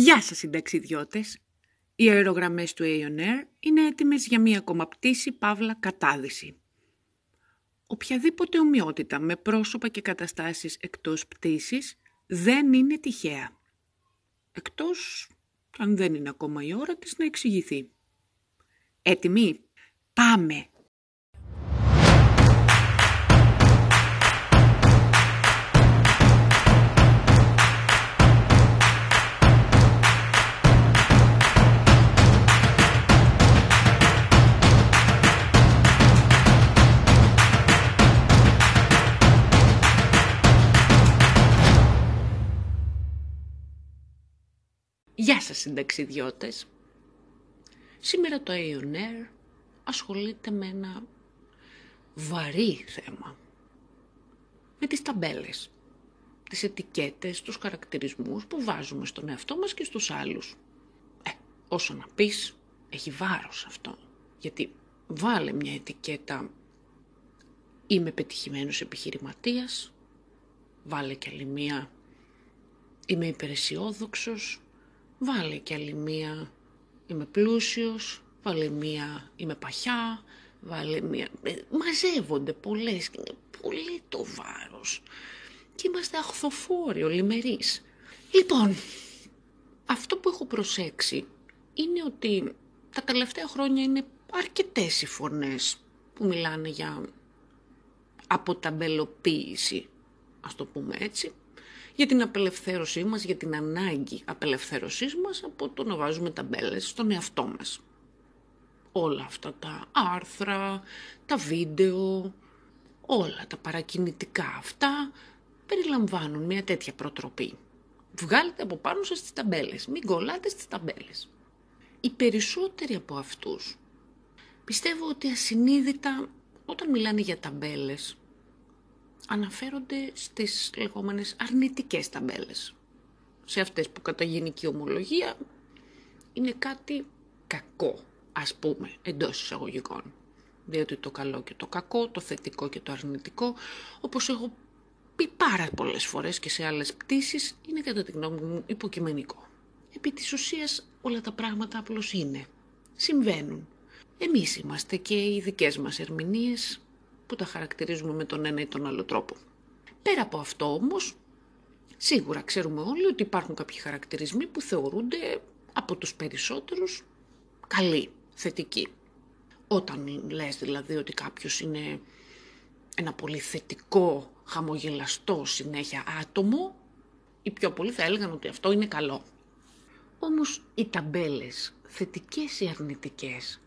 Γεια σας συνταξιδιώτες! Οι αερογραμμές του Aeon είναι έτοιμες για μία ακόμα πτήση παύλα κατάδυση. Οποιαδήποτε ομοιότητα με πρόσωπα και καταστάσεις εκτός πτήσης δεν είναι τυχαία. Εκτός αν δεν είναι ακόμα η ώρα της να εξηγηθεί. Έτοιμοι; Πάμε! Συνταξιδιώτες. Σήμερα το Aeon Air ασχολείται με ένα βαρύ θέμα. Με τις ταμπέλες, τις ετικέτες, τους χαρακτηρισμούς που βάζουμε στον εαυτό μας και στους άλλους. Ε, όσο να πεις, έχει βάρος αυτό. Γιατί βάλε μια ετικέτα «Είμαι πετυχημένος επιχειρηματίας», βάλε και άλλη μία «Είμαι υπεραισιόδοξος», Βάλε κι άλλη μία είμαι πλούσιος, βάλε μία είμαι παχιά, βάλε μία... Ε, μαζεύονται πολλές και είναι πολύ το βάρος. Και είμαστε αχθοφόροι, ολιμερείς. Λοιπόν, αυτό που έχω προσέξει είναι ότι τα τελευταία χρόνια είναι αρκετές οι φωνές που μιλάνε για αποταμπελοποίηση, ας το πούμε έτσι, για την απελευθέρωσή μας, για την ανάγκη απελευθέρωσής μας από το να βάζουμε ταμπέλες στον εαυτό μας. Όλα αυτά τα άρθρα, τα βίντεο, όλα τα παρακινητικά αυτά περιλαμβάνουν μια τέτοια προτροπή. Βγάλετε από πάνω σας τις ταμπέλες, μην κολλάτε στις ταμπέλες. Οι περισσότεροι από αυτούς πιστεύω ότι ασυνείδητα όταν μιλάνε για ταμπέλες αναφέρονται στις λεγόμενες αρνητικές ταμπέλες. Σε αυτές που κατά γενική ομολογία είναι κάτι κακό, ας πούμε, εντός εισαγωγικών. Διότι το καλό και το κακό, το θετικό και το αρνητικό, όπως έχω πει πάρα πολλές φορές και σε άλλες πτήσεις, είναι κατά τη γνώμη μου υποκειμενικό. Επί της ουσίας όλα τα πράγματα απλώς είναι. Συμβαίνουν. Εμείς είμαστε και οι δικές μας ερμηνείες που τα χαρακτηρίζουμε με τον ένα ή τον άλλο τρόπο. Πέρα από αυτό όμως, σίγουρα ξέρουμε όλοι ότι υπάρχουν κάποιοι χαρακτηρισμοί που θεωρούνται από τους περισσότερους καλοί, θετικοί. Όταν λες δηλαδή ότι κάποιος είναι ένα πολύ θετικό, χαμογελαστό συνέχεια άτομο, οι πιο πολλοί θα έλεγαν ότι αυτό είναι καλό. Όμως οι ταμπέλες, θετικές ή αρνητικές,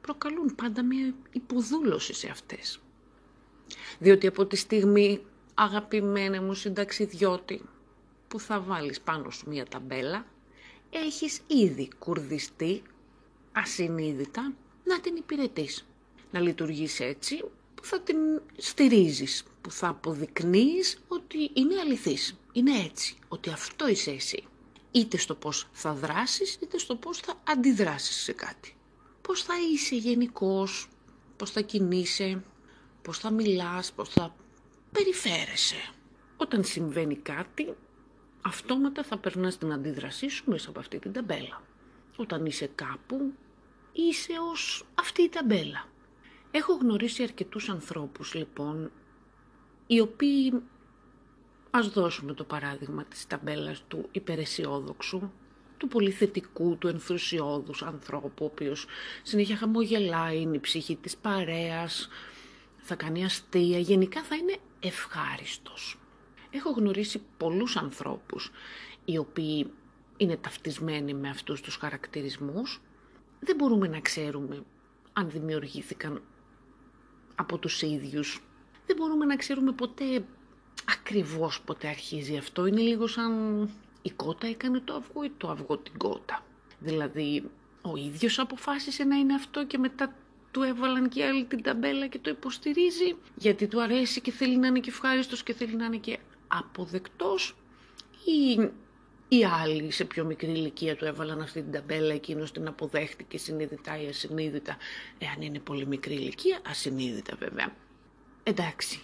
προκαλούν πάντα μια υποδούλωση σε αυτές. Διότι από τη στιγμή, αγαπημένε μου συνταξιδιώτη, που θα βάλεις πάνω σου μία ταμπέλα, έχεις ήδη κουρδιστεί ασυνείδητα να την υπηρετείς. Να λειτουργείς έτσι που θα την στηρίζεις, που θα αποδεικνύεις ότι είναι αληθής. Είναι έτσι, ότι αυτό είσαι εσύ. Είτε στο πώς θα δράσεις, είτε στο πώς θα αντιδράσεις σε κάτι. Πώς θα είσαι γενικός, πώς θα κινείσαι, πώς θα μιλάς, πώς θα περιφέρεσαι. Όταν συμβαίνει κάτι, αυτόματα θα περνάς την αντίδρασή σου μέσα από αυτή την ταμπέλα. Όταν είσαι κάπου, είσαι ως αυτή η ταμπέλα. Έχω γνωρίσει αρκετούς ανθρώπους, λοιπόν, οι οποίοι, ας δώσουμε το παράδειγμα της ταμπέλας του υπεραισιόδοξου, του πολυθετικού, του ενθουσιώδους ανθρώπου, ο οποίος συνέχεια χαμογελάει, είναι η ψυχή της παρέας, θα κάνει αστεία, γενικά θα είναι ευχάριστος. Έχω γνωρίσει πολλούς ανθρώπους οι οποίοι είναι ταυτισμένοι με αυτούς τους χαρακτηρισμούς. Δεν μπορούμε να ξέρουμε αν δημιουργήθηκαν από τους ίδιους. Δεν μπορούμε να ξέρουμε ποτέ ακριβώς ποτέ αρχίζει αυτό. Είναι λίγο σαν η κότα έκανε το αυγό ή το αυγό την κότα. Δηλαδή ο ίδιος αποφάσισε να είναι αυτό και μετά του έβαλαν και άλλοι την ταμπέλα και το υποστηρίζει γιατί του αρέσει και θέλει να είναι και ευχάριστος και θέλει να είναι και αποδεκτός ή οι άλλοι σε πιο μικρή ηλικία του έβαλαν αυτή την ταμπέλα, εκείνος την αποδέχτηκε συνειδητά ή ασυνείδητα, εάν είναι πολύ μικρή ηλικία, ασυνείδητα βέβαια. Εντάξει,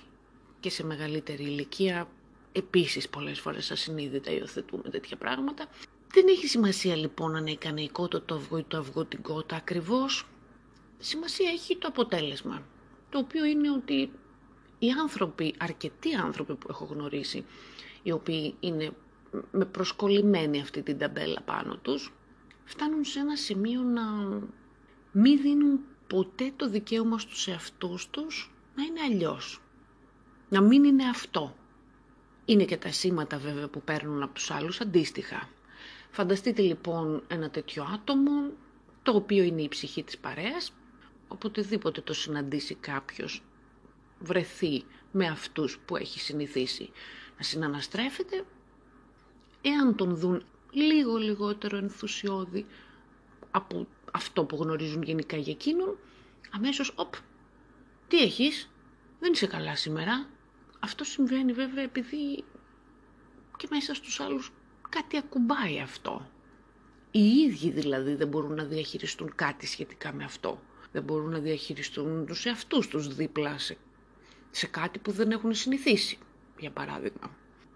και σε μεγαλύτερη ηλικία επίσης πολλές φορές ασυνείδητα υιοθετούμε τέτοια πράγματα. Δεν έχει σημασία λοιπόν αν έκανε η κότα το αυγό ή το αυγό την κότα ακριβώς. Σημασία έχει το αποτέλεσμα, το οποίο είναι ότι οι άνθρωποι, αρκετοί άνθρωποι που έχω γνωρίσει, οι οποίοι είναι με προσκολλημένη αυτή την ταμπέλα πάνω τους, φτάνουν σε ένα σημείο να μην δίνουν ποτέ το δικαίωμα στους εαυτούς τους να είναι αλλιώς. Να μην είναι αυτό. Είναι και τα σήματα βέβαια που παίρνουν από τους άλλους αντίστοιχα. Φανταστείτε λοιπόν ένα τέτοιο άτομο, το οποίο είναι η ψυχή της παρέας, οποτεδήποτε το συναντήσει κάποιος, βρεθεί με αυτούς που έχει συνηθίσει να συναναστρέφεται, εάν τον δουν λίγο λιγότερο ενθουσιώδη από αυτό που γνωρίζουν γενικά για εκείνον, αμέσως, οπ, τι έχεις, δεν είσαι καλά σήμερα. Αυτό συμβαίνει βέβαια επειδή και μέσα στους άλλους κάτι ακουμπάει αυτό. Οι ίδιοι δηλαδή δεν μπορούν να διαχειριστούν κάτι σχετικά με αυτό. Δεν μπορούν να διαχειριστούν τους εαυτούς τους δίπλα σε, σε κάτι που δεν έχουν συνηθίσει, για παράδειγμα.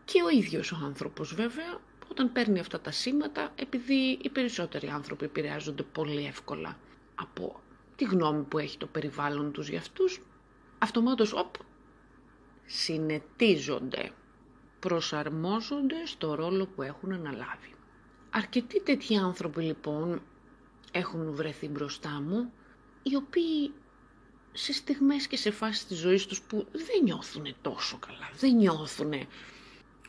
Και ο ίδιος ο άνθρωπος βέβαια όταν παίρνει αυτά τα σήματα, επειδή οι περισσότεροι άνθρωποι επηρεάζονται πολύ εύκολα από τη γνώμη που έχει το περιβάλλον τους για αυτούς, αυτομάτως, οπ, συνετίζονται, προσαρμόζονται στο ρόλο που έχουν αναλάβει. Αρκετοί τέτοιοι άνθρωποι λοιπόν έχουν βρεθεί μπροστά μου, οι οποίοι σε στιγμές και σε φάσεις της ζωής τους που δεν νιώθουν τόσο καλά, δεν νιώθουν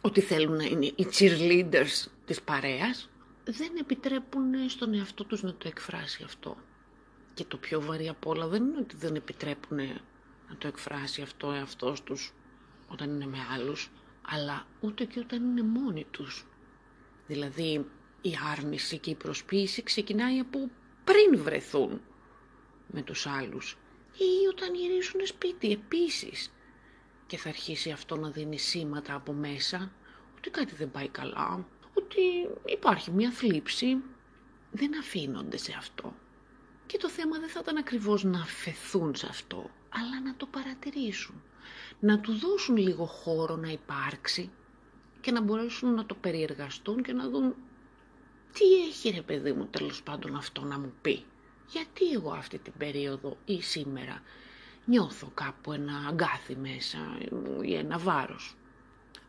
ότι θέλουν να είναι οι cheerleaders της παρέας, δεν επιτρέπουν στον εαυτό τους να το εκφράσει αυτό. Και το πιο βαρύ απ' όλα δεν είναι ότι δεν επιτρέπουν να το εκφράσει αυτό ο εαυτός τους όταν είναι με άλλους, αλλά ούτε και όταν είναι μόνοι τους. Δηλαδή η άρνηση και η προσποίηση ξεκινάει από πριν βρεθούν με τους άλλους ή όταν γυρίσουν σπίτι επίσης και θα αρχίσει αυτό να δίνει σήματα από μέσα ότι κάτι δεν πάει καλά, ότι υπάρχει μια θλίψη, δεν αφήνονται σε αυτό. Και το θέμα δεν θα ήταν ακριβώς να αφαιθούν σε αυτό, αλλά να το παρατηρήσουν. Να του δώσουν λίγο χώρο να υπάρξει και να μπορέσουν να το περιεργαστούν και να δουν τι έχει ρε παιδί μου τέλος πάντων αυτό να μου πει. Γιατί εγώ αυτή την περίοδο ή σήμερα νιώθω κάπου ένα αγκάθι μέσα ή ένα βάρος;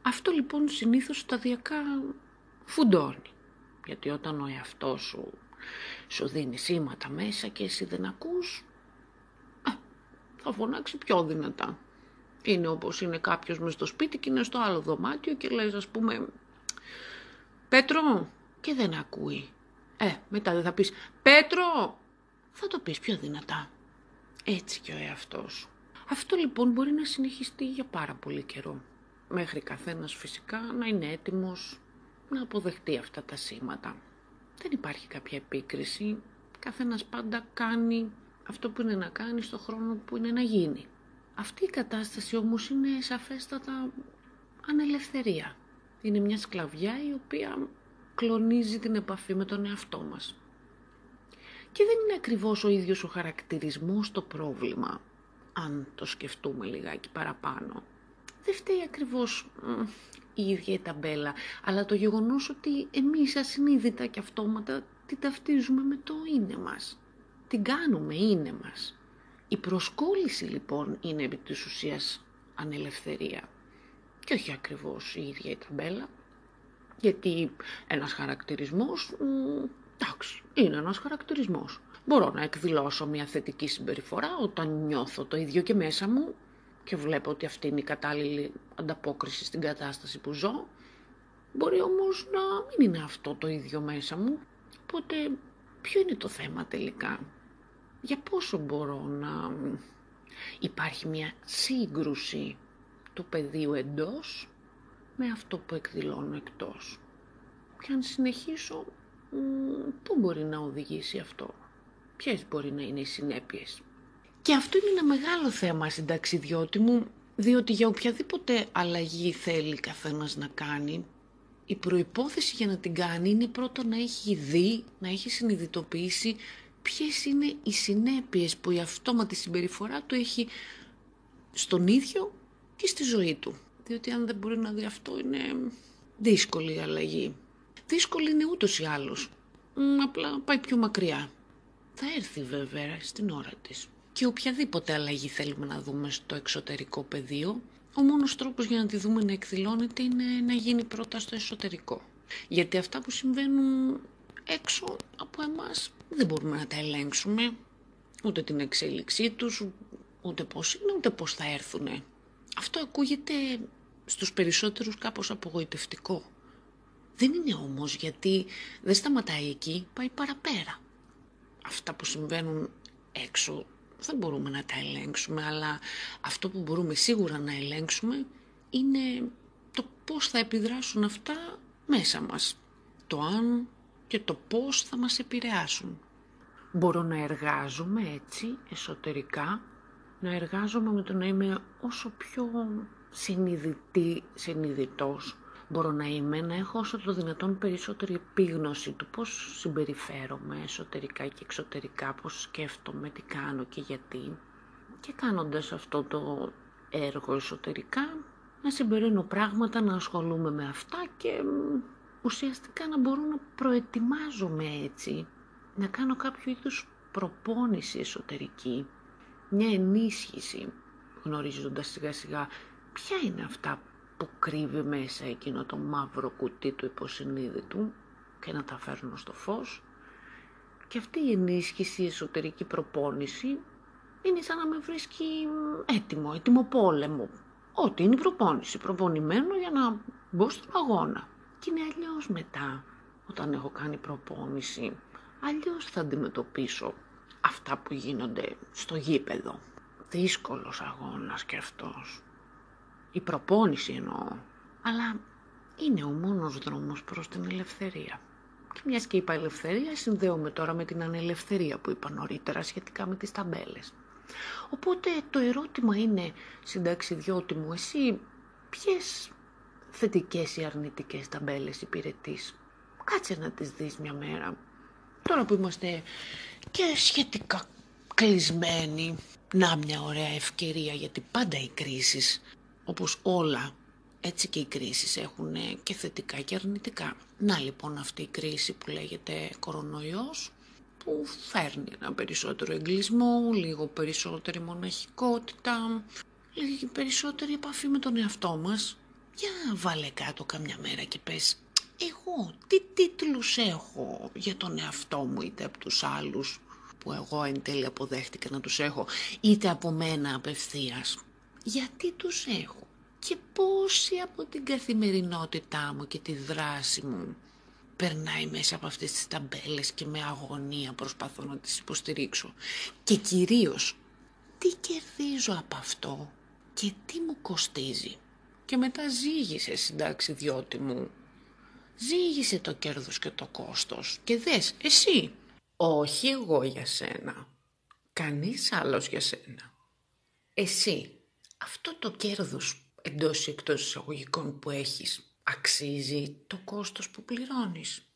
Αυτό λοιπόν συνήθως σταδιακά φουντώνει. Γιατί όταν ο εαυτός σου σου δίνει σήματα μέσα και εσύ δεν ακούς, θα φωνάξει πιο δυνατά. Είναι όπως είναι κάποιος μες στο σπίτι και είναι στο άλλο δωμάτιο και λες ας πούμε «Πέτρο» και δεν ακούει. Ε, μετά δεν θα πεις «Πέτρο» θα το πεις πιο δυνατά. Έτσι και ο εαυτός. Αυτό λοιπόν μπορεί να συνεχιστεί για πάρα πολύ καιρό. Μέχρι καθένας φυσικά να είναι έτοιμος να αποδεχτεί αυτά τα σήματα. Δεν υπάρχει κάποια επίκριση. Καθένας πάντα κάνει αυτό που είναι να κάνει στο χρόνο που είναι να γίνει. Αυτή η κατάσταση όμως είναι σαφέστατα ανελευθερία. Είναι μια σκλαβιά η οποία κλονίζει την επαφή με τον εαυτό μας. Και δεν είναι ακριβώς ο ίδιος ο χαρακτηρισμός το πρόβλημα, αν το σκεφτούμε λιγάκι παραπάνω. Δεν φταίει ακριβώς η ίδια η ταμπέλα, αλλά το γεγονός ότι εμείς ασυνείδητα και αυτόματα την ταυτίζουμε με το είναι μας. Την κάνουμε είναι μας. Η προσκόλληση λοιπόν είναι επί της ουσίας ανελευθερία και όχι ακριβώς η ίδια η ταμπέλα. Γιατί ένας χαρακτηρισμός, εντάξει, είναι ένας χαρακτηρισμός. Μπορώ να εκδηλώσω μια θετική συμπεριφορά όταν νιώθω το ίδιο και μέσα μου και βλέπω ότι αυτή είναι η κατάλληλη ανταπόκριση στην κατάσταση που ζω. Μπορεί όμως να μην είναι αυτό το ίδιο μέσα μου. Οπότε ποιο είναι το θέμα τελικά; Για πόσο μπορώ να υπάρχει μια σύγκρουση του πεδίου εντός με αυτό που εκδηλώνω εκτός; Και αν συνεχίσω, πού μπορεί να οδηγήσει αυτό; Ποιες μπορεί να είναι οι συνέπειες; Και αυτό είναι ένα μεγάλο θέμα στην ταξιδιώτη μου, διότι για οποιαδήποτε αλλαγή θέλει καθένας να κάνει, η προϋπόθεση για να την κάνει είναι πρώτα να έχει δει, να έχει συνειδητοποιήσει ποιες είναι οι συνέπειες που η αυτόματη συμπεριφορά του έχει στον ίδιο και στη ζωή του. Διότι αν δεν μπορεί να δει αυτό είναι δύσκολη η αλλαγή. Δύσκολη είναι ούτως ή άλλως. Απλά πάει πιο μακριά. Θα έρθει βέβαια στην ώρα της. Και οποιαδήποτε αλλαγή θέλουμε να δούμε στο εξωτερικό πεδίο, ο μόνος τρόπος για να τη δούμε να εκδηλώνεται είναι να γίνει πρώτα στο εσωτερικό. Γιατί αυτά που συμβαίνουν έξω από εμάς δεν μπορούμε να τα ελέγξουμε. Ούτε την εξέλιξή τους, ούτε πώς είναι, ούτε πώς θα έρθουν. Αυτό ακούγεται στους περισσότερους κάπως απογοητευτικό. Δεν είναι όμως γιατί δεν σταματάει εκεί, πάει παραπέρα. Αυτά που συμβαίνουν έξω δεν μπορούμε να τα ελέγξουμε, αλλά αυτό που μπορούμε σίγουρα να ελέγξουμε είναι το πώς θα επιδράσουν αυτά μέσα μας. Το αν και το πώς θα μας επηρεάσουν. Μπορώ να εργάζομαι έτσι εσωτερικά, να εργάζομαι με το να είμαι όσο πιο συνειδητή, συνειδητός μπορώ να είμαι, να έχω όσο το δυνατόν περισσότερη επίγνωση του πώς συμπεριφέρομαι εσωτερικά και εξωτερικά, πώς σκέφτομαι, τι κάνω και γιατί. Και κάνοντας αυτό το έργο εσωτερικά, να συμπεραίνω πράγματα, να ασχολούμαι με αυτά και ουσιαστικά να μπορώ να προετοιμάζομαι έτσι, να κάνω κάποιο είδους προπόνηση εσωτερική, μια ενίσχυση, γνωρίζοντας σιγά σιγά ποια είναι αυτά που κρύβει μέσα εκείνο το μαύρο κουτί του υποσυνείδητου και να τα φέρνω στο φως και αυτή η ενίσχυση, η εσωτερική προπόνηση είναι σαν να με βρίσκει έτοιμο, έτοιμο πόλεμο. Ό,τι είναι η προπόνηση, προπονημένο για να μπω στον αγώνα. Και είναι αλλιώς μετά, όταν έχω κάνει προπόνηση, αλλιώς θα αντιμετωπίσω αυτά που γίνονται στο γήπεδο. Δύσκολος αγώνας και αυτός η προπόνηση εννοώ, αλλά είναι ο μόνος δρόμος προς την ελευθερία. Και μιας και είπα ελευθερία, συνδέομαι τώρα με την ανελευθερία που είπα νωρίτερα σχετικά με τις ταμπέλες. Οπότε το ερώτημα είναι, συνταξιδιώτη μου, εσύ ποιες θετικές ή αρνητικές ταμπέλες υπηρετείς; Κάτσε να τις δεις μια μέρα. Τώρα που είμαστε και σχετικά κλεισμένοι, να μια ωραία ευκαιρία γιατί πάντα οι κρίσεις όπως όλα, έτσι και οι κρίσεις έχουν και θετικά και αρνητικά. Να λοιπόν αυτή η κρίση που λέγεται κορονοϊός, που φέρνει ένα περισσότερο εγκλισμό, λίγο περισσότερη μοναχικότητα, λίγο περισσότερη επαφή με τον εαυτό μας. Για βάλε κάτω καμιά μέρα και πες, εγώ τι τίτλους έχω για τον εαυτό μου είτε από τους άλλους που εγώ εν τέλει αποδέχτηκα να τους έχω, είτε από μένα απευθείας γιατί τους έχω και πόσοι από την καθημερινότητά μου και τη δράση μου περνάει μέσα από αυτές τις ταμπέλες και με αγωνία προσπαθώ να τις υποστηρίξω. Και κυρίως, τι κερδίζω από αυτό και τι μου κοστίζει. Και μετά ζήγησε συντάξει διότι μου. Ζήγησε το κέρδος και το κόστος. Και δες, εσύ. Όχι εγώ για σένα. Κανείς άλλος για σένα. Εσύ αυτό το κέρδος εντός ή εκτός εισαγωγικών που έχεις αξίζει το κόστος που πληρώνεις;